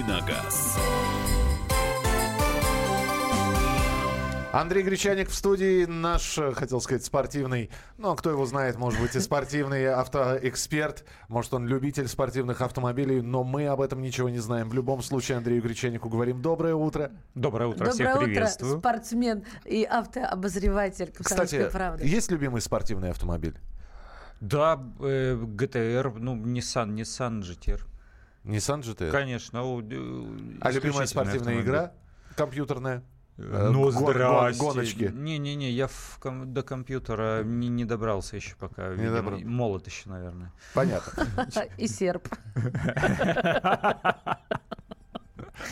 «Давиногаз». Андрей Гречаник в студии, наш, хотел сказать, спортивный, ну, кто его знает, может быть, и спортивный автоэксперт, может, он любитель спортивных автомобилей, но мы об этом ничего не знаем. В любом случае, Андрею Гречанику говорим доброе утро. Доброе утро, Доброе всех утро, приветствую. спортсмен и автообозреватель Кстати, «Комсомольской правды». есть любимый спортивный автомобиль? Да, э, GTR, ну, Nissan, Nissan GTR. Nissan GT? Конечно. э, А любимая спортивная автомобиль. игра? Компьютерная? Э, Ну, гон- гон- здрасте. гоночки. Не-не-не, я в ком- до компьютера не, не добрался еще пока. видимо. добрался. Молод еще, наверное. Понятно. И серп.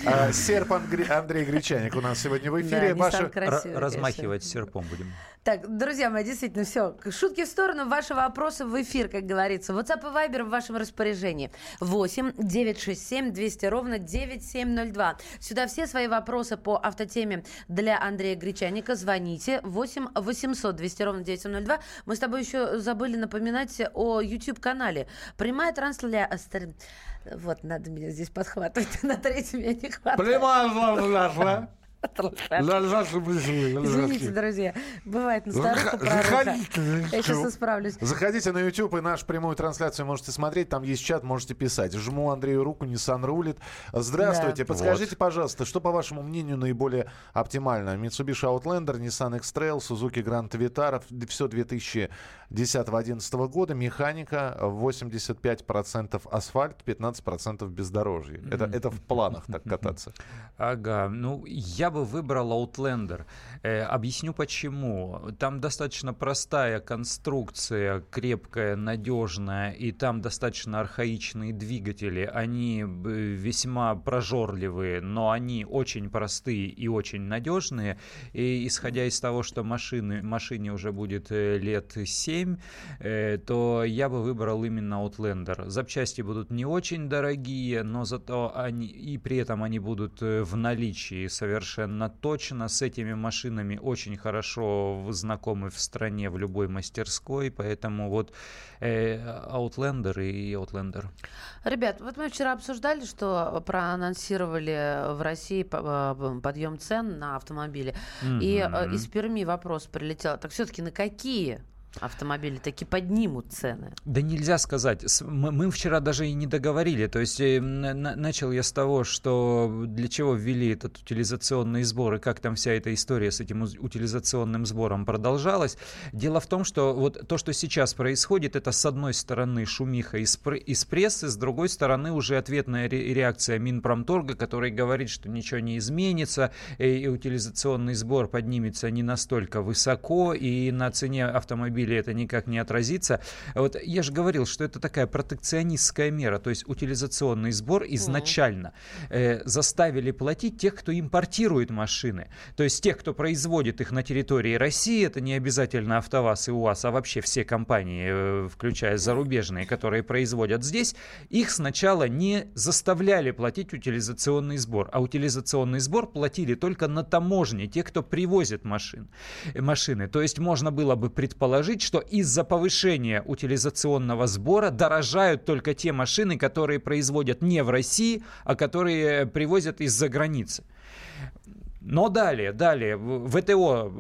А, Серп Ангри- Андрей Гречаник у нас сегодня в эфире. Да, Ваши- красивый, размахивать конечно. серпом будем. Так, друзья мои, действительно, все. Шутки в сторону, ваши вопросы в эфир, как говорится. WhatsApp и Viber в вашем распоряжении. 8 967 200 ровно 9702. Сюда все свои вопросы по автотеме для Андрея Гречаника звоните. 8 800 200 ровно 9702. Мы с тобой еще забыли напоминать о YouTube-канале. Прямая трансляция... Вот, надо меня здесь подхватывать. На третьем меня не хватает. Извините, друзья. Бывает на старуху заходите Я сейчас исправлюсь. Заходите на YouTube и нашу прямую трансляцию можете смотреть. Там есть чат, можете писать. Жму Андрею руку, Nissan рулит. Здравствуйте. Да. Подскажите, пожалуйста, что, по вашему мнению, наиболее оптимально? Mitsubishi Outlander, Nissan X-Trail, Suzuki Grand Vitara. Все 2010-2011 года. Механика 85% асфальт, 15% бездорожье. Это, это в планах так кататься. Ага, ну я бы выбрал Outlander. Э, объясню почему. Там достаточно простая конструкция, крепкая, надежная, и там достаточно архаичные двигатели. Они э, весьма прожорливые, но они очень простые и очень надежные. И исходя из того, что машины, машине уже будет э, лет 7, э, то я бы выбрал именно Outlander. Запчасти будут не очень дорогие, но зато они и при этом они будут э, в наличии совершенно точно. С этими машинами очень хорошо знакомы в стране, в любой мастерской, поэтому вот э, Outlander и Outlander. Ребят, вот мы вчера обсуждали, что проанонсировали в России э, подъем цен на автомобили. И э, из Перми вопрос прилетел. Так все-таки на какие автомобили таки поднимут цены? Да нельзя сказать. Мы, вчера даже и не договорили. То есть э, на- на- начал я с того, что для чего ввели этот утилизационный сбор и как там вся эта история с этим утилизационным сбором продолжалась. Дело в том, что вот то, что сейчас происходит, это с одной стороны шумиха из, пр- из прессы, с другой стороны уже ответная ре- реакция Минпромторга, который говорит, что ничего не изменится, и, и утилизационный сбор поднимется не настолько высоко, и на цене автомобиля это никак не отразится. Вот я же говорил, что это такая протекционистская мера, то есть утилизационный сбор изначально э, заставили платить тех, кто импортирует машины, то есть тех, кто производит их на территории России, это не обязательно АвтоВАЗ и УАЗ, а вообще все компании, э, включая зарубежные, которые производят здесь, их сначала не заставляли платить утилизационный сбор, а утилизационный сбор платили только на таможне, те, кто привозит машин, э, машины. То есть можно было бы предположить, что из-за повышения утилизационного сбора дорожают только те машины, которые производят не в России, а которые привозят из-за границы. Но далее, далее, ВТО,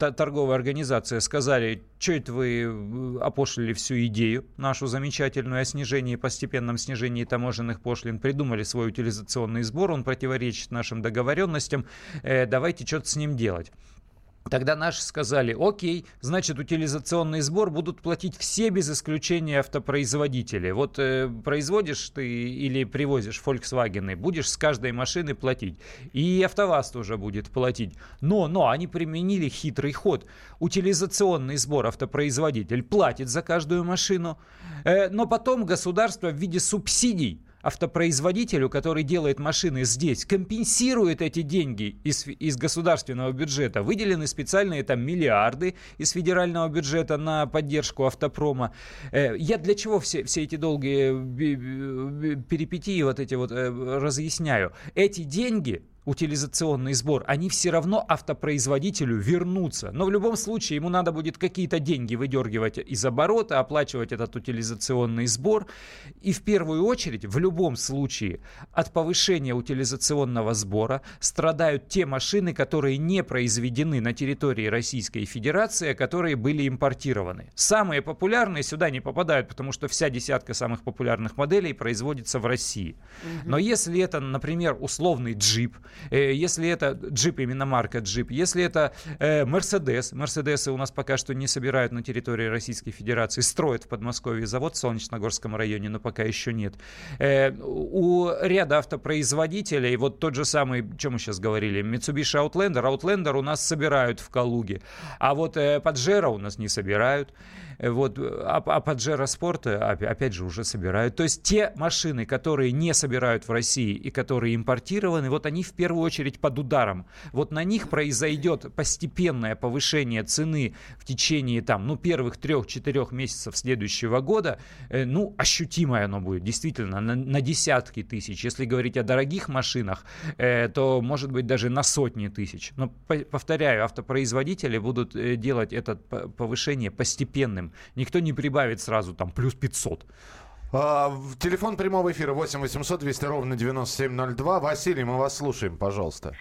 э, торговая организация, сказали, что это вы э, опошлили всю идею нашу замечательную о снижении, постепенном снижении таможенных пошлин, придумали свой утилизационный сбор, он противоречит нашим договоренностям, э, давайте что-то с ним делать. Тогда наши сказали, окей, значит, утилизационный сбор будут платить все без исключения автопроизводители. Вот э, производишь ты или привозишь Volkswagen, будешь с каждой машины платить. И АвтоВАЗ тоже будет платить. Но, но, они применили хитрый ход. Утилизационный сбор автопроизводитель платит за каждую машину, э, но потом государство в виде субсидий автопроизводителю, который делает машины здесь, компенсирует эти деньги из, из государственного бюджета. Выделены специальные там миллиарды из федерального бюджета на поддержку автопрома. Э, Я для чего все, все эти долгие би- перипетии вот эти вот э, разъясняю? Эти деньги утилизационный сбор, они все равно автопроизводителю вернутся. Но в любом случае ему надо будет какие-то деньги выдергивать из оборота, оплачивать этот утилизационный сбор. И в первую очередь, в любом случае, от повышения утилизационного сбора страдают те машины, которые не произведены на территории Российской Федерации, а которые были импортированы. Самые популярные сюда не попадают, потому что вся десятка самых популярных моделей производится в России. Но если это, например, условный джип, если это джип, именно марка джип, если это Мерседес, Мерседесы у нас пока что не собирают на территории Российской Федерации, строят в Подмосковье завод в Солнечногорском районе, но пока еще нет. Э, у ряда автопроизводителей, вот тот же самый, чем мы сейчас говорили, Mitsubishi Outlander, Outlander у нас собирают в Калуге, а вот Паджеро у нас не собирают. Вот, а, а Паджеро Спорт, опять же, уже собирают. То есть те машины, которые не собирают в России и которые импортированы, вот они в первую очередь под ударом. Вот на них произойдет постепенное повышение цены в течение там, ну, первых трех-четырех месяцев следующего года. Э, ну, ощутимое оно будет, действительно, на, на десятки тысяч. Если говорить о дорогих машинах, э, то, может быть, даже на сотни тысяч. Но, повторяю, автопроизводители будут э, делать это повышение постепенным. Никто не прибавит сразу там плюс 500. А, телефон прямого эфира 8 800 200 ровно 9702. Василий, мы вас слушаем, пожалуйста.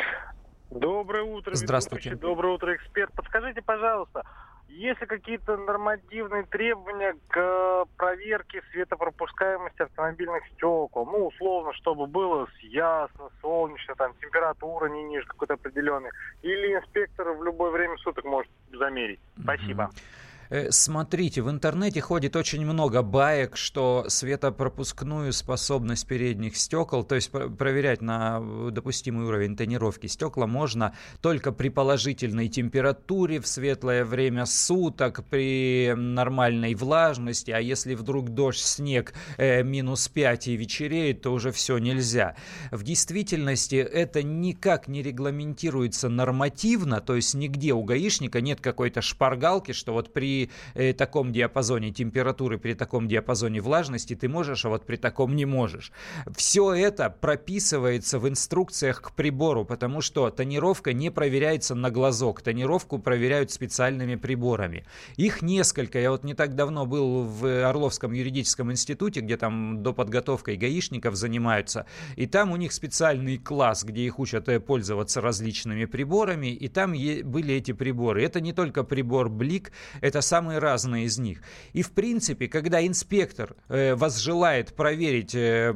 Доброе утро. Здравствуйте. Ведущий. Доброе утро, эксперт. Подскажите, пожалуйста, есть ли какие-то нормативные требования к проверке светопропускаемости автомобильных стекол? Ну, условно, чтобы было ясно, солнечно, там температура не ниже какой-то определенной. Или инспектор в любое время суток может замерить? Спасибо. Mm-hmm. Э, смотрите, в интернете ходит очень много баек, что светопропускную способность передних стекол, то есть проверять на допустимый уровень тонировки стекла можно только при положительной температуре, в светлое время суток, при нормальной влажности, а если вдруг дождь, снег, э, минус 5 и вечереет, то уже все нельзя. В действительности это никак не регламентируется нормативно, то есть нигде у гаишника нет какой-то шпаргалки, что вот при э, таком диапазоне температуры, при таком диапазоне влажности ты можешь, а вот при таком не можешь. Все это прописывается в инструкциях к прибору, потому что тонировка не проверяется на глазок, тонировку проверяют специальными приборами. Их несколько. Я вот не так давно был в Орловском юридическом институте, где там до подготовкой гаишников занимаются, и там у них специальный класс, где их учат э, пользоваться различными приборами, и там были эти приборы. Это не только прибор Блик, это самые разные из них. И в принципе, когда инспектор э, возжелает проверить э,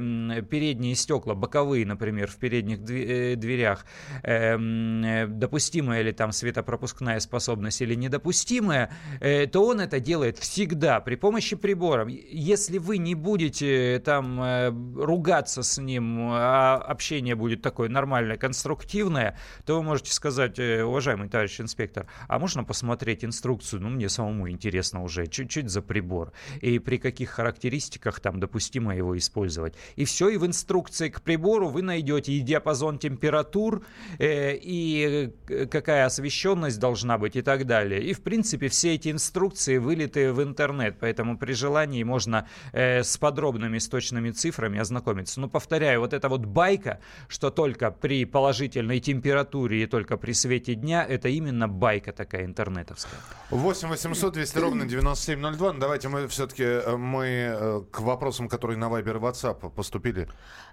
передние стекла, боковые, например, в передних э, дверях, э, э, допустимая ли там светопропускная способность или недопустимая, э, то он это делает всегда при помощи прибора. Если вы не будете там э, ругаться с ним, а общение будет такое нормальное, конструктивное, то вы можете сказать, э, уважаемый товарищ инспектор, а можно посмотреть инструкцию? Ну, мне самому самому интересно уже, чуть-чуть за прибор, и при каких характеристиках там допустимо его использовать. И все, и в инструкции к прибору вы найдете и диапазон температур, э, и э, какая освещенность должна быть и так далее. И, в принципе, все эти инструкции вылиты в интернет, поэтому при желании можно э, с подробными, с цифрами ознакомиться. Но, повторяю, вот эта вот байка, что только при положительной температуре и только при свете дня, это именно байка такая интернетовская. 8 800 200 ровно 9702. Ну, давайте мы все-таки э, мы э, к вопросам, которые на Viber и WhatsApp поступили.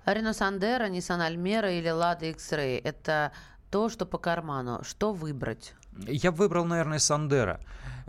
Рено Сандера, Nissan Альмера или Lada X-Ray – это то, что по карману. Что выбрать? Я выбрал, наверное, Сандера.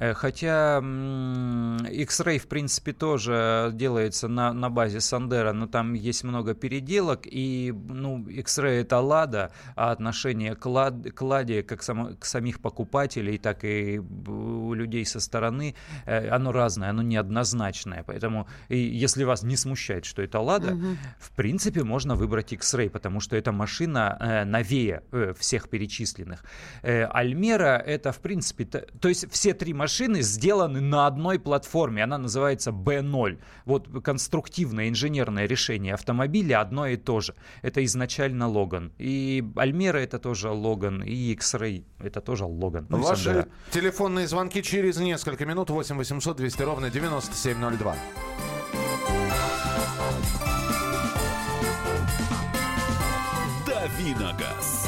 Э, хотя X-Ray, в принципе, тоже делается на, на базе Сандера, но там есть много переделок, и ну, X-Ray это Лада, а отношение к, лад, к Ладе, как само, к самих покупателей, так и у людей со стороны, э, оно разное, оно неоднозначное. Поэтому, и если вас не смущает, что это Лада, угу. в принципе, можно выбрать X-Ray, потому что эта машина э, новее всех перечисленных. Альмера это, в принципе, то, то есть все три машины машины сделаны на одной платформе. Она называется B0. Вот конструктивное инженерное решение автомобиля одно и то же. Это изначально Логан. И Альмера это тоже Логан. И X-Ray это тоже Логан. Ну, Ваши телефонные звонки через несколько минут. 8 800 200 ровно 9702. Давиногаз.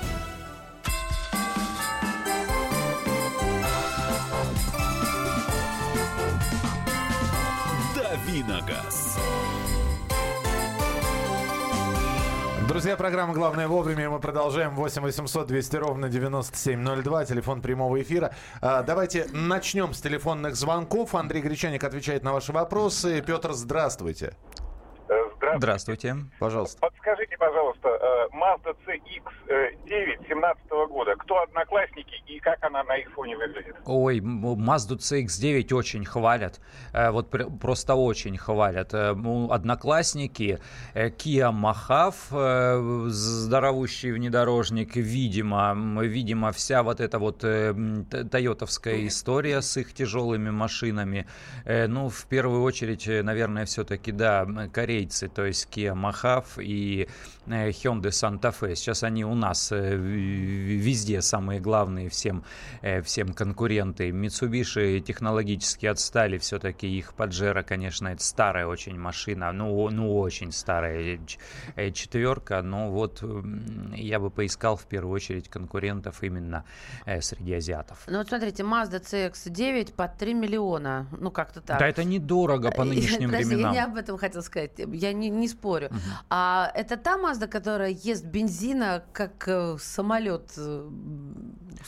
Друзья, программа «Главное вовремя». Мы продолжаем. 8 800 200 ровно 9702. Телефон прямого эфира. А, давайте начнем с телефонных звонков. Андрей Гречаник отвечает на ваши вопросы. Петр, здравствуйте. Здравствуйте. Здравствуйте. Пожалуйста. Подскажите, пожалуйста, э, Mazda CX-9 17 года. Кто одноклассники и как она на их фоне выглядит? Ой, Mazda CX-9 очень хвалят. Э, Вот пр- просто очень хвалят. Э, ну, Одноклассники, э, Kia Mahav, э, здоровущий внедорожник, видимо, видимо, вся вот эта вот э, тойотовская история с их тяжелыми машинами. Э, Ну, в первую очередь, э, наверное, все-таки, да, корейцы, то есть Kia Mahav и э, Hyundai Santa Fe. Сейчас они у нас э, везде самые главные всем, э, всем конкуренты. Mitsubishi технологически отстали, все-таки их Паджеро, конечно, это старая очень машина, ну, ну очень старая э, четверка, но вот я бы поискал в первую очередь конкурентов именно э, среди азиатов. Ну вот смотрите, Mazda CX-9 по 3 миллиона. Ну как-то так. Да это недорого по нынешним Подожди, временам. Я не об этом хотела сказать. Я не, не спорю. А это та Mazda, которая ест бензина, как э, самолет э,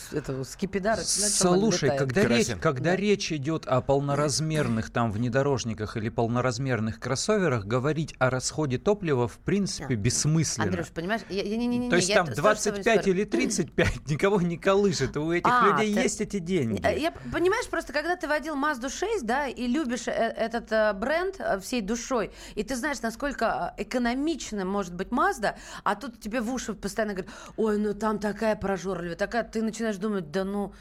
с этого скипидара. Слушай, когда, речь, когда Да. речь идет о полноразмерных там внедорожниках или полноразмерных кроссоверах, говорить о расходе топлива в принципе Да. бессмысленно. Андрюш, понимаешь, я, я- не, не, не, То есть я там т- стой, стой, 25 стой. или 35 никого не колышет. У этих А, людей ты- есть эти деньги. Э, Я, понимаешь, просто когда ты водил Mazda 6, да, и любишь э- этот бренд всей душой, и ты знаешь, насколько экономичным может быть Mazda, а тут тебе в уши постоянно говорят, ой, ну там такая прожорливая, такая, ты начинаешь думать, да ну,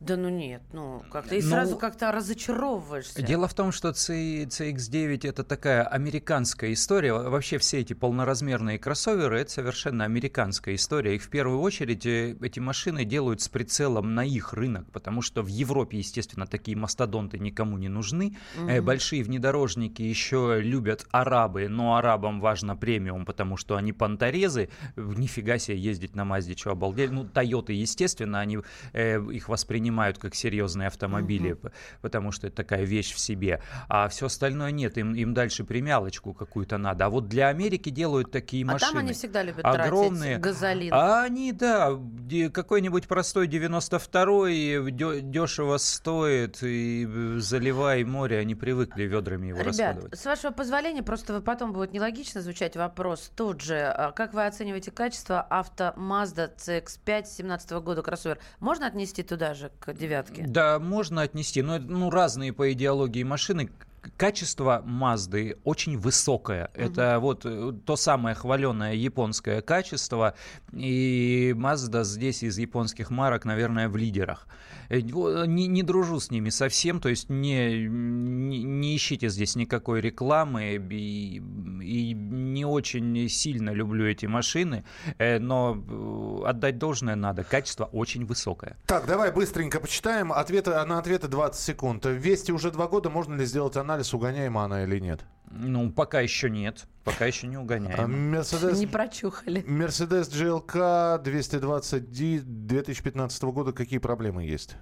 да ну нет, ну как-то, и Ну, сразу как-то разочаровываешься. Дело в том, что C- CX-9 это такая американская история. Вообще все эти полноразмерные кроссоверы это совершенно американская история. И в первую очередь э, эти машины делают с прицелом на их рынок, потому что в Европе, естественно, такие мастодонты никому не нужны. Э, Большие внедорожники еще любят арабы, но арабам важно премиум, потому что они понторезы. Нифига себе ездить на Мазде, что обалдели. Ну, Тойоты, естественно, они э, их воспринимают как серьезные автомобили, п- потому что это такая вещь в себе. А все остальное нет, им, им дальше премиалочку какую-то надо. А вот для Америки делают такие а машины. там они всегда любят огромные. тратить газолин. А они, да, какой-нибудь простой 92-й дё- дешево стоит, и э, заливай море, они привыкли ведрами его Ребят, расходовать. с вашего позволения, просто вы потом будет нелогично звучать вопрос тут же. А Как вы оцениваете качество авто Mazda CX-5 17 года кроссовер? Можно отнести туда же, к девятке? Да, можно отнести, но ну, разные по идеологии машины. Качество Мазды очень высокое. Это вот э, то самое хваленое японское качество. И Mazda здесь из японских марок, наверное, в лидерах. Э, Не, не дружу с ними совсем, то есть не, не, не ищите здесь никакой рекламы. И, и не очень сильно люблю эти машины, э, но отдать должное надо. Качество очень высокое. Так, давай быстренько почитаем. Ответы, на ответы 20 секунд. Вести уже два года. Можно ли сделать анализ, угоняема она или нет? Ну, пока еще нет. Пока еще не А угоняем. Мерседес... Не прочухали. Мерседес GLK 220D 2015 года. Какие проблемы есть?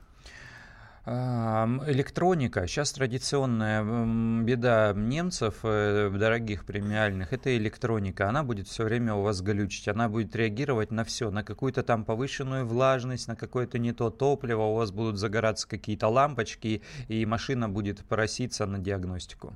Электроника. Сейчас традиционная беда немцев, э, дорогих премиальных, это электроника. Она будет все время у вас глючить. Она будет реагировать на все, на какую-то там повышенную влажность, на какое-то не то топливо. У вас будут загораться какие-то лампочки, и машина будет проситься на диагностику.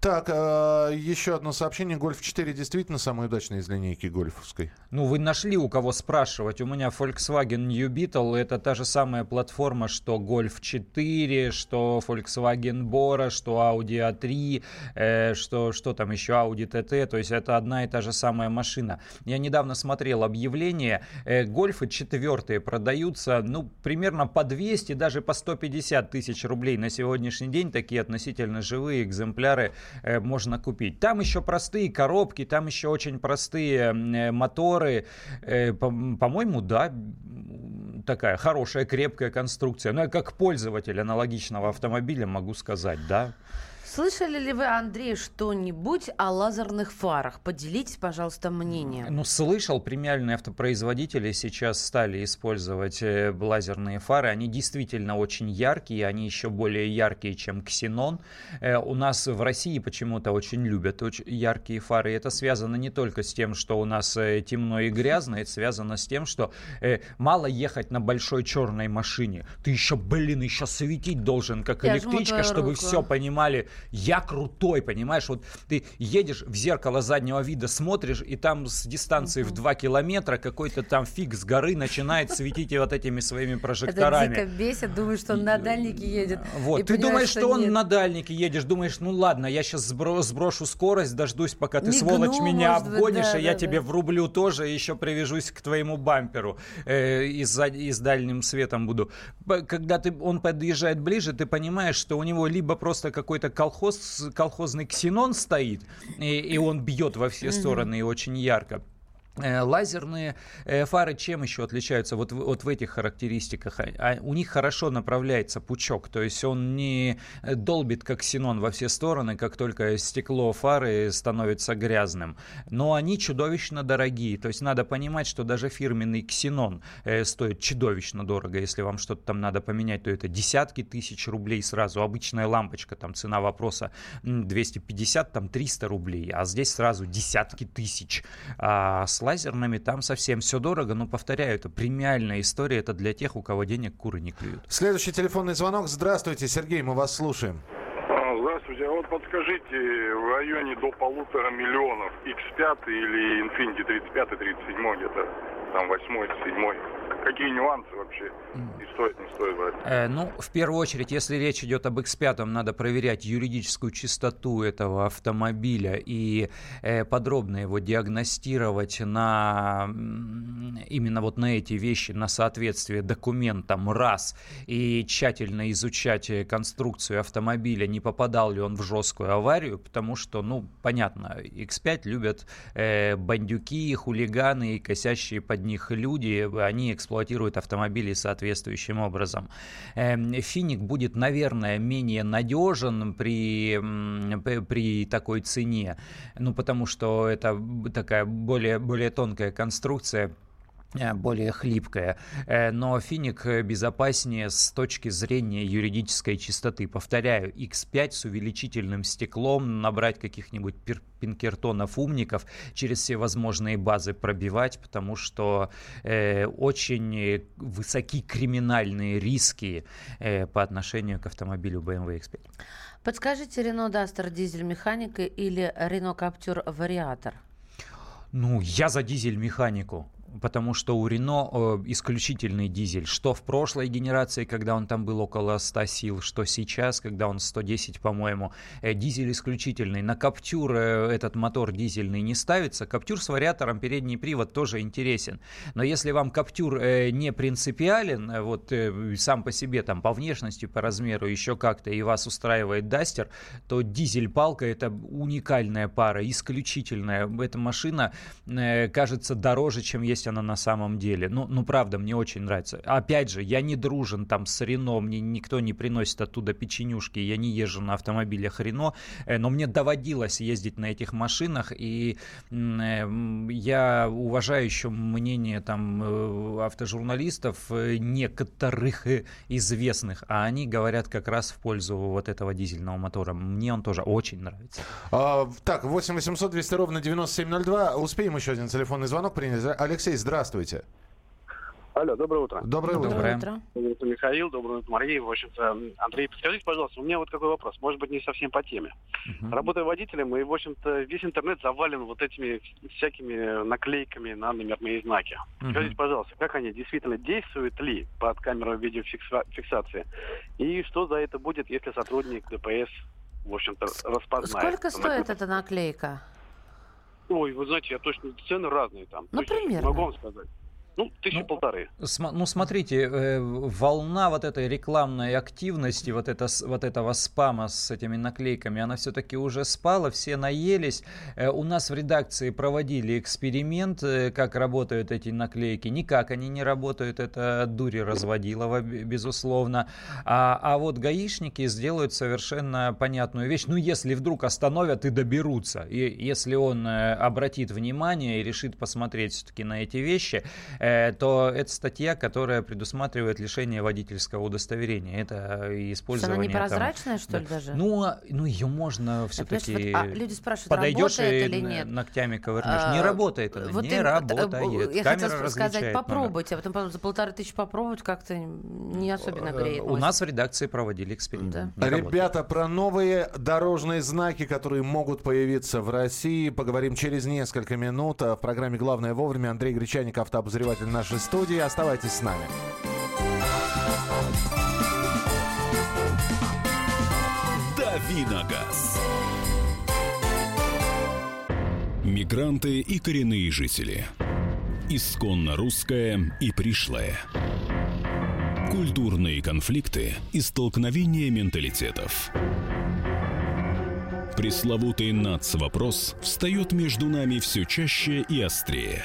Так, э, еще одно сообщение. Гольф 4 действительно самый удачный из линейки гольфовской. Ну, вы нашли у кого спрашивать. У меня Volkswagen New Beetle это та же самая платформа, что Golf 4 A4, что Volkswagen Bora, что Audi A3, э, что, что там еще Audi TT, то есть это одна и та же самая машина. Я недавно смотрел объявление, э, гольфы четвертые продаются, ну, примерно по 200, даже по 150 тысяч рублей на сегодняшний день, такие относительно живые экземпляры э, можно купить. Там еще простые коробки, там еще очень простые э, моторы, э, по- по-моему, да, такая хорошая, крепкая конструкция. Но я как пользователь аналогичного автомобиля могу сказать, да. Слышали ли вы, Андрей, что-нибудь о лазерных фарах? Поделитесь, пожалуйста, мнением. Ну, слышал, премиальные автопроизводители сейчас стали использовать э, лазерные фары. Они действительно очень яркие, они еще более яркие, чем ксенон. Э, у нас в России почему-то очень любят очень яркие фары. Это связано не только с тем, что у нас э, темно и грязно, это связано с тем, что мало ехать на большой черной машине. Ты еще, блин, еще светить должен, как Я электричка, чтобы руку. все понимали, я крутой, понимаешь? Вот ты едешь в зеркало заднего вида, смотришь, и там с дистанции в 2 километра какой-то там фиг с горы начинает светить вот этими своими Это прожекторами. дико бесит, думаю, что он на дальнике едет. Вот, и ты думаешь, что, он на дальнике едешь, думаешь, ну ладно, я сейчас сброшу скорость, дождусь, пока ты, сволочь, меня обгонишь, и я тебе врублю тоже, и еще привяжусь к твоему бамперу э, и, с, дальним светом буду. Когда ты, он подъезжает ближе, ты понимаешь, что у него либо просто какой-то колхоз, колхозный ксенон стоит, и, и он бьет во все стороны и очень ярко. Э, Лазерные э, фары чем еще отличаются вот, вот в этих характеристиках? А- а у них хорошо направляется пучок, то есть он не э, долбит как ксенон во все стороны, как только стекло фары становится грязным. Но они чудовищно дорогие, то есть надо понимать, что даже фирменный ксенон стоит чудовищно дорого. Если вам что-то там надо поменять, то это десятки тысяч рублей сразу. Обычная лампочка, там цена вопроса м, 250, там 300 рублей, а здесь сразу десятки тысяч. А лазерными там совсем все дорого, но, повторяю, это премиальная история, это для тех, у кого денег куры не клюют. Следующий телефонный звонок. Здравствуйте, Сергей, мы вас слушаем. А, Здравствуйте. А вот подскажите, в районе до полутора миллионов X5 или Infiniti 35 37 где-то, там 8 7 Какие нюансы вообще? И стоит, не стоит брать? Э, ну, в первую очередь, если речь идет об X5, надо проверять юридическую чистоту этого автомобиля и э, подробно его диагностировать на именно вот на эти вещи, на соответствие документам раз и тщательно изучать э, конструкцию автомобиля, не попадал ли он в жесткую аварию, потому что, ну, понятно, X5 любят э, бандюки, хулиганы и косящие под них люди, они эксплуатируют автомобили соответствующим образом. Эм, Финик будет, наверное, менее надежен при, при такой цене, ну, потому что это такая более, более тонкая конструкция, более хлипкая. Э, Но финик э, безопаснее с точки зрения юридической чистоты. Повторяю, X5 с увеличительным стеклом, набрать каких-нибудь пинкертонов умников, через все возможные базы пробивать, потому что э, очень э, высоки криминальные риски э, по отношению к автомобилю BMW X5. Подскажите, Рено Дастер дизель механика или Рено Каптюр вариатор? Ну, я за дизель-механику. Потому что у Рено э, исключительный дизель. Что в прошлой генерации, когда он там был около 100 сил, что сейчас, когда он 110, по-моему. Э, дизель исключительный. На Каптюр э, этот мотор дизельный не ставится. Каптюр с вариатором передний привод тоже интересен. Но если вам Каптюр не принципиален, вот сам по себе, там, по внешности, по размеру, еще как-то, и вас устраивает Дастер, то дизель-палка это уникальная пара, исключительная. Эта машина кажется дороже, чем есть она на самом деле. Ну, ну, правда, мне очень нравится. Опять же, я не дружен там с Рено, мне никто не приносит оттуда печенюшки, я не езжу на автомобилях Рено, э, но мне доводилось ездить на этих машинах, и э, я уважаю еще мнение там э, автожурналистов, некоторых известных, а они говорят как раз в пользу вот этого дизельного мотора. Мне он тоже очень нравится. А, так, 8 800 200 ровно 9702. Успеем еще один телефонный звонок принять. Алексей, здравствуйте. Алло, доброе утро. Доброе утро. Доброе. утро. Доброе утро, Михаил, доброе утро, Мария. В общем-то, Андрей, подскажите, пожалуйста, у меня вот какой вопрос, может быть, не совсем по теме. Мгм. Работаю водителем, и, в общем-то, весь интернет завален вот этими всякими наклейками на номерные знаки. Мгм. Скажите, пожалуйста, как они действительно действуют ли под камерой видеофиксации? И что за это будет, если сотрудник ДПС, в общем-то, распознает? Сколько стоит эта наклейка? Ой, вы знаете, я точно, цены разные там. Примерно. Могу вам сказать. Ну, тысячи Ну, полторы. Сма- Ну, смотрите, э, волна вот этой рекламной активности, вот, это, вот этого спама с этими наклейками, она все-таки уже спала, все наелись. Э, У нас в редакции проводили эксперимент, э, как работают эти наклейки. Никак они не работают, это дури разводилова, безусловно. А, а вот гаишники сделают совершенно понятную вещь. Ну, если вдруг остановят и доберутся, и если он э, обратит внимание и решит посмотреть все-таки на эти вещи, э, то это статья, которая предусматривает лишение водительского удостоверения. Это Что, использование... она там- непрозрачная, что Да. ли, даже? Ну, а- ну ее можно все-таки... вот, а, люди спрашивают, Подойдешь работает и или нет? ногтями ковырнешь. Не А, работает она, вот не им- работает. Я Камера хотела сказать, попробуйте, а потом потом за полторы тысячи попробовать как-то не особенно греет. Э, У нас в редакции проводили эксперимент. Да. Не. Ребята, про новые дорожные знаки, которые могут появиться в России, поговорим через несколько минут. А В программе «Главное вовремя» Андрей Гречаник, автообозреватель нашей студии. Оставайтесь с нами. Давиногаз. Мигранты и коренные жители. Исконно русское и пришлое. Культурные конфликты и столкновения менталитетов. Пресловутый НАЦ-вопрос встает между нами все чаще и острее.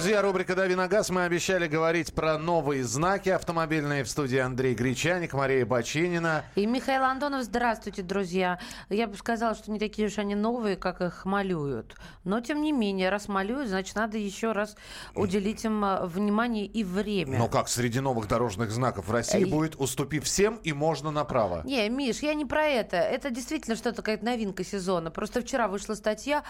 Друзья, рубрика «Дави на газ». Мы обещали говорить про новые знаки автомобильные. В студии Андрей Гречаник, Мария Бочинина. И Михаил Антонов, здравствуйте, друзья. Я бы сказала, что не такие уж они новые, как их малюют. Но, тем не менее, раз малюют, значит, надо еще раз уделить им э, внимание и время. Но как среди новых дорожных знаков в России Эй. будет «Уступи всем» и «Можно направо». Не, Миш, я не про это. Это действительно что-то какая-то новинка сезона. Просто вчера вышла статья.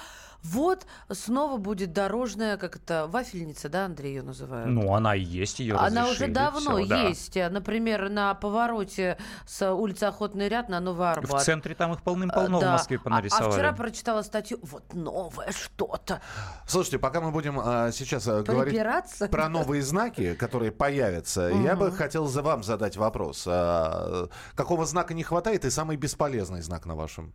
Вот снова будет дорожная, как это, вафельница, да, Андрей ее называют? Ну, она и есть, ее Она уже давно всё, да. есть. Например, на повороте с улицы Охотный ряд на Новый В Арбат. центре там их полным-полно А, в да. Москве А- понарисовали. А, вчера прочитала статью, вот новое что-то. Слушайте, пока мы будем а, сейчас а, говорить про новые знаки, которые появятся, я бы хотел за вам задать вопрос. А, какого знака не хватает и самый бесполезный знак, на вашем,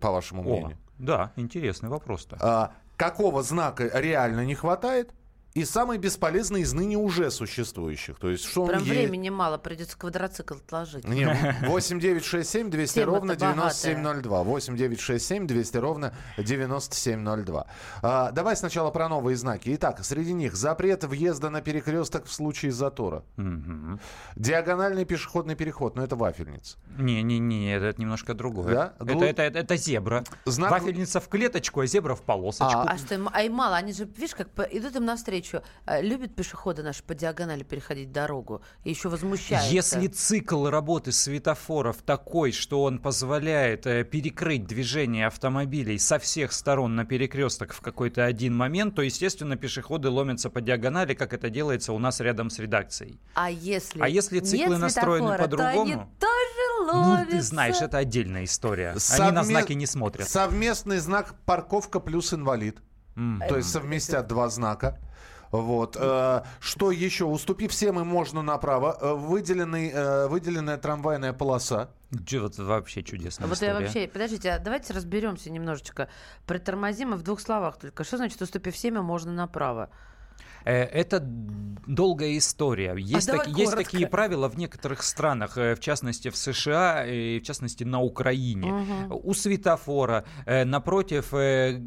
по вашему О, мнению? да, интересный вопрос-то. А, какого знака реально не хватает и самый бесполезный из ныне уже существующих? То есть, что он Прям е- времени мало, придется квадроцикл отложить. Не, 8 9 6 7 200 Тема-то ровно богатая. 9702. 8 9 6 7 200 ровно 9702. А, давай сначала про новые знаки. Итак, среди них запрет въезда на перекресток в случае затора. Мгм. Диагональный пешеходный переход, но это вафельница. Не-не-не, это немножко другое. Да? Это, Глу- это, это, это зебра. Знак- Вафельница в клеточку, а зебра в полосочку. А что им, а им мало, они же, видишь, как идут им навстречу. Э, Любят пешеходы наши по диагонали переходить дорогу. И еще возмущаются. Если цикл работы светофоров такой, что он позволяет э, перекрыть движение автомобилей со всех сторон на перекресток в какой-то один момент, то, естественно, пешеходы ломятся по диагонали, как это делается у нас рядом с редакцией. А если, А если циклы нет настроены то по-другому? тоже Ну, ты знаешь, это отдельная история. Они на Совме- знаки не смотрят. Совместный знак парковка плюс инвалид. М. То есть совместят два знака. Вот. э, Что еще? Уступи всем и можно направо. Э, Выделенный, э, выделенная трамвайная полоса. Вот вообще чудесная Вот я история. вообще, подождите, а давайте разберемся немножечко. Притормозим и в двух словах только. Что значит уступив всеми, можно направо? Э, Это долгая история. Есть, давай таки- есть коротко. такие правила в некоторых странах, э, в частности в США и в частности на Украине. Мгм. У светофора э, напротив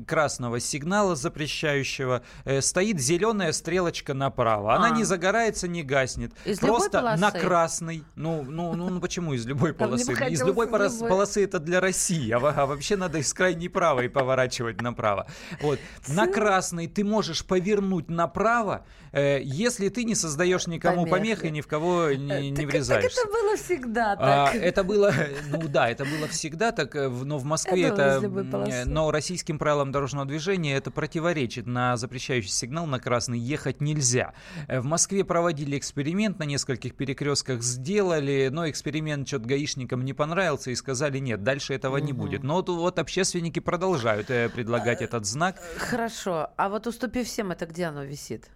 красного сигнала запрещающего стоит зеленая стрелочка направо. Она А. не загорается, не гаснет. Из Просто полосы? на красный. Ну, ну, ну, ну почему из любой А полосы? Из любой полосы это для России, а, а вообще надо из крайней правой поворачивать направо. Вот. На красный ты можешь повернуть направо, э, если ты не создаешь никому Помех, помех и ни в кого не, не Так- врезаешься. Так это было всегда А, так. это было, ну да, это было всегда так, э, но в Москве это, из любой м, полосы. э, но российским правилам дорожного движения это противоречит. На запрещающий сигнал на красный ехать нельзя. Э, В Москве проводили эксперимент, на нескольких перекрестках сделали, но эксперимент что-то гаишникам не понравился и сказали нет, дальше этого не будет. Но вот, вот общественники продолжают э, предлагать этот знак. Хорошо. А вот уступив всем, это где оно висит?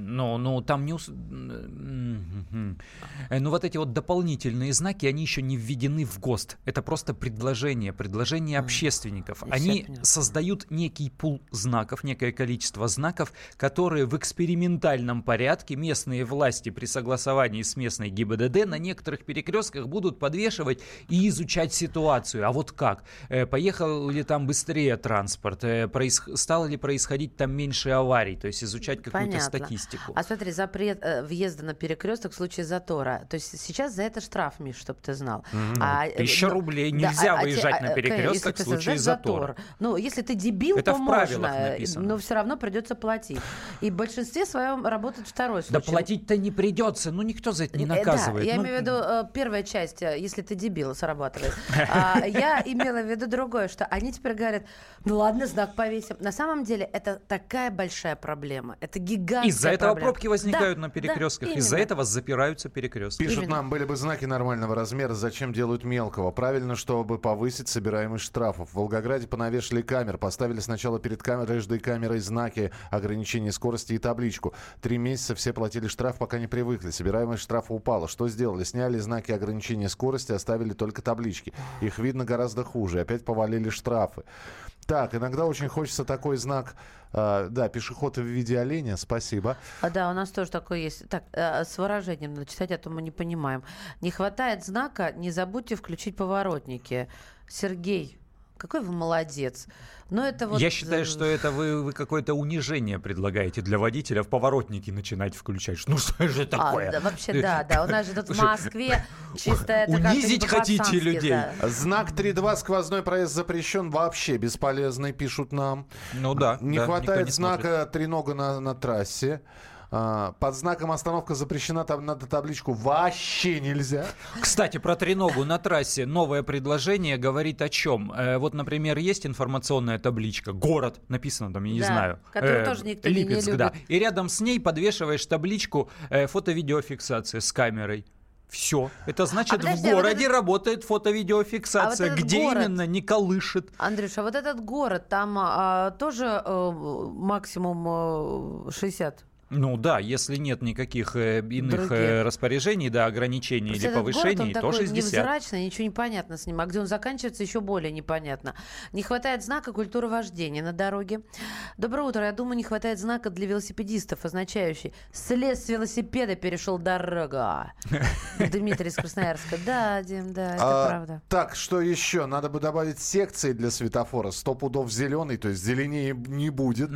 Ну, ну, там не... ус- мгм. Э, Ну, вот эти вот дополнительные знаки, они еще не введены в ГОСТ. Это просто предложение, предложение общественников. Они создают некий пул знаков, некое количество знаков, которые в экспериментальном порядке местные власти при согласовании с местной ГИБДД на некоторых перекрестках будут подвешивать и изучать ситуацию. А вот как? Э, Поехал ли там быстрее транспорт? Э, проис- Стало ли происходить там меньше аварий? То есть изучать какую-то Понятно. Статистику. А смотри, запрет э, въезда на перекресток в случае затора. То есть сейчас за это штраф, Миш, чтобы ты знал. А, э, Тысяча ну, рублей. да, Нельзя а- а выезжать а, на э, перекресток в случае затора. затор. Ну, если ты дебил, Это то в можно, э, написано. но все равно придется платить. И в большинстве своем работает второй Да случай. платить-то не придется. Ну, никто за это не Э, да, наказывает. я Ну, имею в виду э, первая часть, э, если ты дебил, срабатывает. А, Я имела в виду другое, что они теперь говорят, ну ладно, знак повесим. На самом деле это такая большая проблема. Это гигантская этого проблема. пробки возникают Да, на да, перекрестках. Из-за именно. этого запираются перекрестки. Пишут Именно. нам, были бы знаки нормального размера, зачем делают мелкого? Правильно, чтобы повысить собираемость штрафов. В Волгограде понавешали камер, поставили сначала перед камерой, каждой камерой знаки ограничения скорости и табличку. Три месяца все платили штраф, пока не привыкли. Собираемость штрафа упала. Что сделали? Сняли знаки ограничения скорости, оставили только таблички. Их видно гораздо хуже. Опять повалили штрафы. Так, иногда очень хочется такой знак. а, да, пешеход в виде оленя, спасибо. А, да, у нас тоже такое есть. Так, э, с выражением надо читать, а то мы не понимаем. Не хватает знака, не забудьте включить поворотники. Сергей, какой вы молодец. Но это вот... Я считаю, что это вы, вы какое-то унижение предлагаете для водителя в поворотники начинать включать. Ну что же А, такое? да, вообще, да, да. У нас же тут в Москве чисто это как-то не унизить хотите людей? да. Знак 3.2 сквозной проезд запрещен вообще бесполезный, пишут нам. Ну да. Не да, никто хватает не смотрит. знака тренога на, на трассе. А, под знаком остановка запрещена, там надо табличку вообще нельзя. Кстати, про треногу на трассе новое предложение говорит о чем? Э, вот, например, есть информационная табличка «Город», написано там, я не Да, знаю. которую э, тоже никто не- не Липецк, да. любит. И рядом с ней подвешиваешь табличку э, «Фото-видеофиксация с камерой». Все. Это значит, А подожди, в а вот городе этот- работает фото-видеофиксация. А вот Где город- именно, не колышет. Андрюша, а вот этот город, там а, тоже э, максимум э, 60? Ну да, если нет никаких э, иных Других. э, распоряжений, да, ограничений Просто или этот город, повышений, он то такой 60. невзрачный, ничего не понятно с ним. А где он заканчивается, еще более непонятно. Не хватает знака культуры вождения на дороге. Доброе утро. Я думаю, не хватает знака для велосипедистов, означающий «Слез с велосипеда перешел дорога». Дмитрий из Красноярска. Да, Дим, да, это А, правда. Так, что еще? Надо бы добавить секции для светофора. Сто пудов зеленый, то есть зеленее не будет.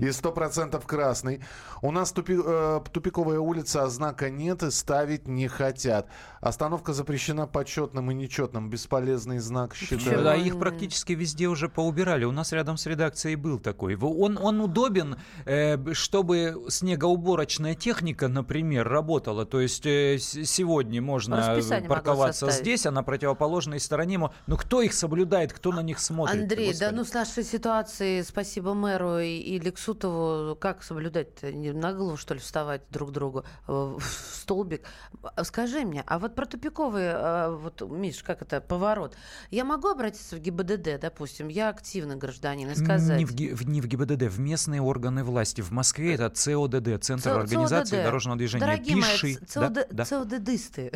И сто процентов красный. У нас тупи- э, тупиковая улица, а знака нет и ставить не хотят. Остановка запрещена почетным и нечетным. Бесполезный знак считаю. Да, их практически везде уже поубирали. У нас рядом с редакцией был такой. Он, он удобен, э, чтобы снегоуборочная техника, например, работала. То есть э, сегодня можно Расписание парковаться здесь, а на противоположной стороне. Но кто их соблюдает, кто на них смотрит? Андрей, да ну с нашей ситуацией спасибо мэру и, и Лексутову. Как соблюдать-то? Не на голову, что ли, вставать друг другу э, в столбик? А Скажи мне, а вот про тупиковый, э, вот, Миш, как это, поворот. Я могу обратиться в ГИБДД, допустим, я активный гражданин, и сказать... Не в, Ги- в- не в ГИБДД, в местные органы власти. В Москве это ЦОДД, Центр Ц- организации ЦОДД. дорожного движения. Дорогие Пиши. мои, ЦОД да. ЦОДДисты.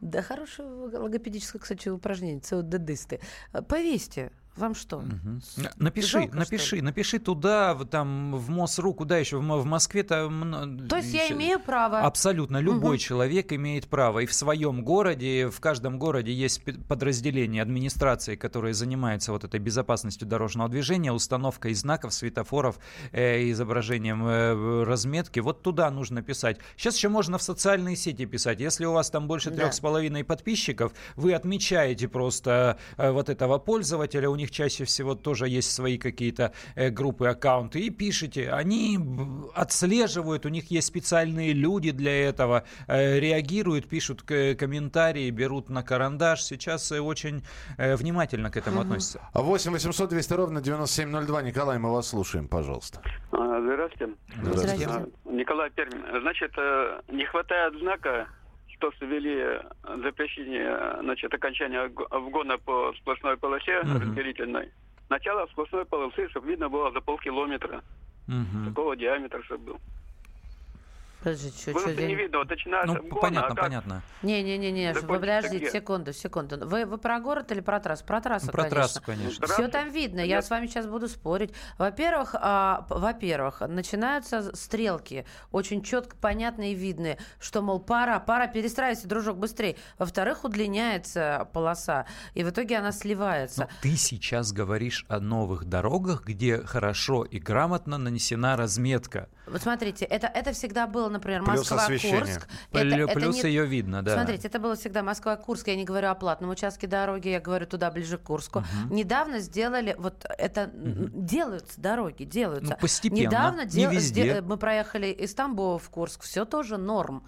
Да, хорошее логопедическое, кстати, упражнение. ЦОДДисты. Повесьте Вам что? Мгм. Напиши, Жалко, напиши, напиши туда, в- там, в МОСРУ, куда еще, в, в Москве-то... мно- То есть я имею право. Абсолютно любой Мгм. человек имеет право. И в своем городе, в каждом городе есть подразделение администрации, которые занимаются вот этой безопасностью дорожного движения, установкой знаков, светофоров, э, изображением э, разметки. Вот туда нужно писать. Сейчас еще можно в социальные сети писать. Если у вас там больше трех с половиной подписчиков, вы отмечаете просто э, вот этого пользователя. У них чаще всего тоже есть свои какие-то э, группы, аккаунты. И пишите. Они отслеживают, у них есть специальные люди для этого, э, реагируют, пишут комментарии, берут на карандаш. Сейчас э, очень внимательно к этому относятся. 8 800 200 ровно 9702. Николай, мы вас слушаем, пожалуйста. А, Здравствуйте. Здравствуйте. А, Николай Пермин. Значит, не хватает знака, что ввели э, запрещение, э, значит, окончания вгона по сплошной полосе Мгм. разделительной. Начало сплошной полосы, чтобы видно было за полкилометра. Мгм. Такого диаметра, чтобы был. Подожди, чё- Было чё не я- видно, вот начинается Ну, обгон, понятно, а как понятно. Не-не-не, вы подождите, секунду, секунду. Вы, вы про город или про трассу? Про трассу, Про конечно. трассу, конечно. Все там видно, я Нет. с вами сейчас буду спорить. Во-первых, а, во-первых, начинаются стрелки, очень четко понятные и видные, что, мол, пора, пора, перестраивайся, дружок, быстрее. Во-вторых, удлиняется полоса, и в итоге она сливается. Но ты сейчас говоришь о новых дорогах, где хорошо и грамотно нанесена разметка. Вот смотрите, это, это всегда было, например, Плюс. Москва-Курск. Плю- Это, это Плюс не- ее видно, да. Смотрите, это было всегда Москва-Курск. Я не говорю о платном участке дороги, я говорю туда ближе к Курску. Недавно сделали, вот это м, делаются дороги, делаются. Ну, постепенно, Недавно не дел- везде. мы проехали из Тамбова в Курск, все тоже норм.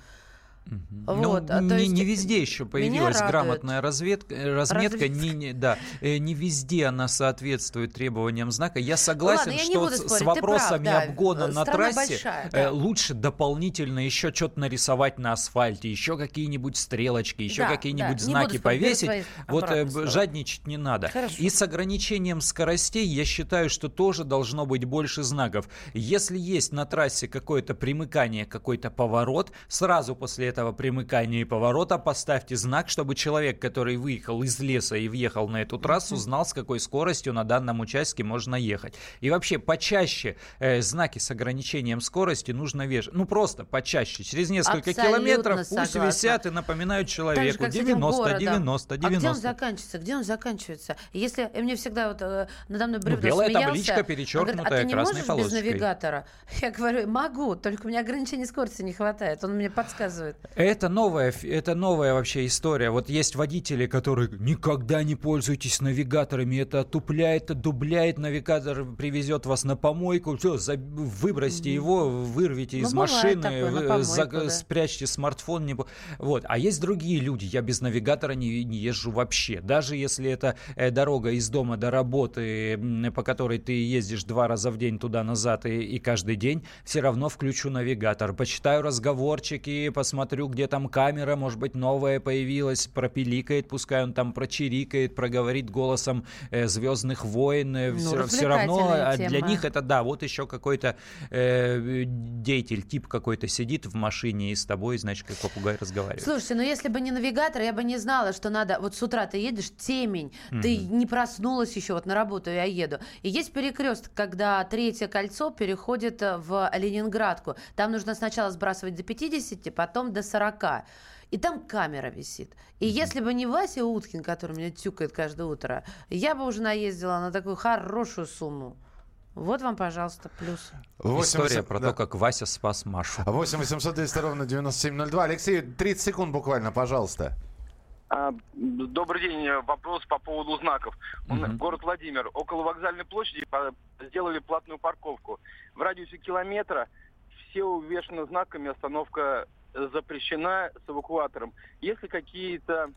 Ну, Вот, а, не, есть не везде еще появилась грамотная разведка, э, разметка. Разведка. Не, не- да, э, не везде она соответствует требованиям знака. Я согласен, Ладно, я что спорить, с вопросами прав, да. обгона на Страна трассе большая, э, да. лучше дополнительно еще что-то нарисовать на асфальте, еще какие-нибудь стрелочки, еще Да, какие-нибудь да, знаки повесить. Вот э, жадничать не надо. Хорошо. И с ограничением скоростей я считаю, что тоже должно быть больше знаков. Если есть на трассе какое-то примыкание, какой-то поворот, сразу после этого примыкания и поворота поставьте знак, чтобы человек, который выехал из леса и въехал на эту трассу, знал, с какой скоростью на данном участке можно ехать. И вообще почаще э, знаки с ограничением скорости нужно вешать. Ну просто почаще. Через несколько Абсолютно километров пусть согласна. висят и напоминают Так же, человеку с этим 90, городом. 90, А где он 90. заканчивается? Где он заканчивается? Если и мне всегда вот э, надо мной Ну, Брюдов белая смеялся, табличка, он говорит, перечеркнутая а ты не красной можешь полосочкой». без навигатора? Я говорю, могу, только у меня ограничения скорости не хватает. Он мне подсказывает. Это новая, это новая вообще история. Вот есть водители, которые никогда не пользуйтесь навигаторами, это отупляет, дубляет, навигатор привезет вас на помойку, все, выбросьте его, вырвите Ну, из машины, такое, вы- помойку, за- да. спрячьте смартфон. Не... Вот. А есть другие люди, я без навигатора не, не езжу вообще. Даже если это э, дорога из дома до работы, по которой ты ездишь два раза в день туда-назад и, и каждый день, все равно включу навигатор. Почитаю разговорчики, посмотрю, где там камера, может быть, новая появилась, пропиликает, пускай он там прочирикает, проговорит голосом э, Звездных войн. э, Ну, все, все равно а для тема. них это да, вот еще какой-то э, деятель, тип какой-то сидит в машине и с тобой, значит, как попугай разговаривает. Слушайте, ну если бы не навигатор, я бы не знала, что надо... Вот с утра ты едешь, темень, ты не проснулась еще, вот на работу я еду. И есть перекресток, когда третье кольцо переходит в Ленинградку. Там нужно сначала сбрасывать до 50, потом до 40. И там камера висит. И если бы не Вася Уткин, который меня тюкает каждое утро, я бы уже наездила на такую хорошую сумму. Вот вам, пожалуйста, плюс. История 800 про да. то, как Вася спас Машу. 8 800 200 ровно 9702. Алексей, 30 секунд буквально, пожалуйста. А, Добрый день. Вопрос по поводу знаков. У нас Мгм. Город Владимир. Около вокзальной площади по- сделали платную парковку. В радиусе километра все увешаны знаками «Остановка запрещена» с эвакуатором. Есть ли какие-то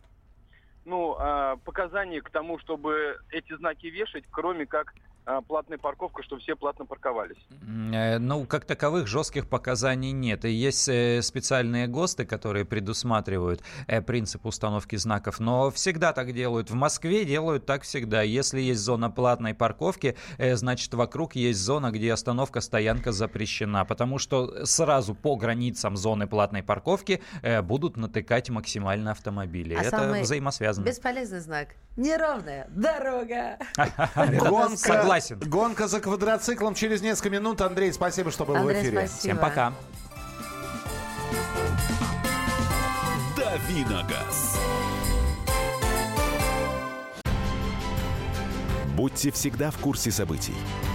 ну, а, показания к тому, чтобы эти знаки вешать, кроме как платная парковка, чтобы все платно парковались? Э, Ну, как таковых жестких показаний нет. И есть э, специальные ГОСТы, которые предусматривают э, принцип установки знаков, но всегда так делают. В Москве делают так всегда. Если есть зона платной парковки, значит, вокруг есть зона, где остановка, стоянка запрещена, потому что сразу по границам зоны платной парковки будут натыкать максимально автомобили. А Это самый взаимосвязано. Бесполезный знак. Неровная дорога. Гонка, Согласен. Гонка за квадроциклом через несколько минут. Андрей, спасибо, что был Андрей, в эфире. спасибо. Всем пока. Давиногаз. Будьте всегда в курсе событий.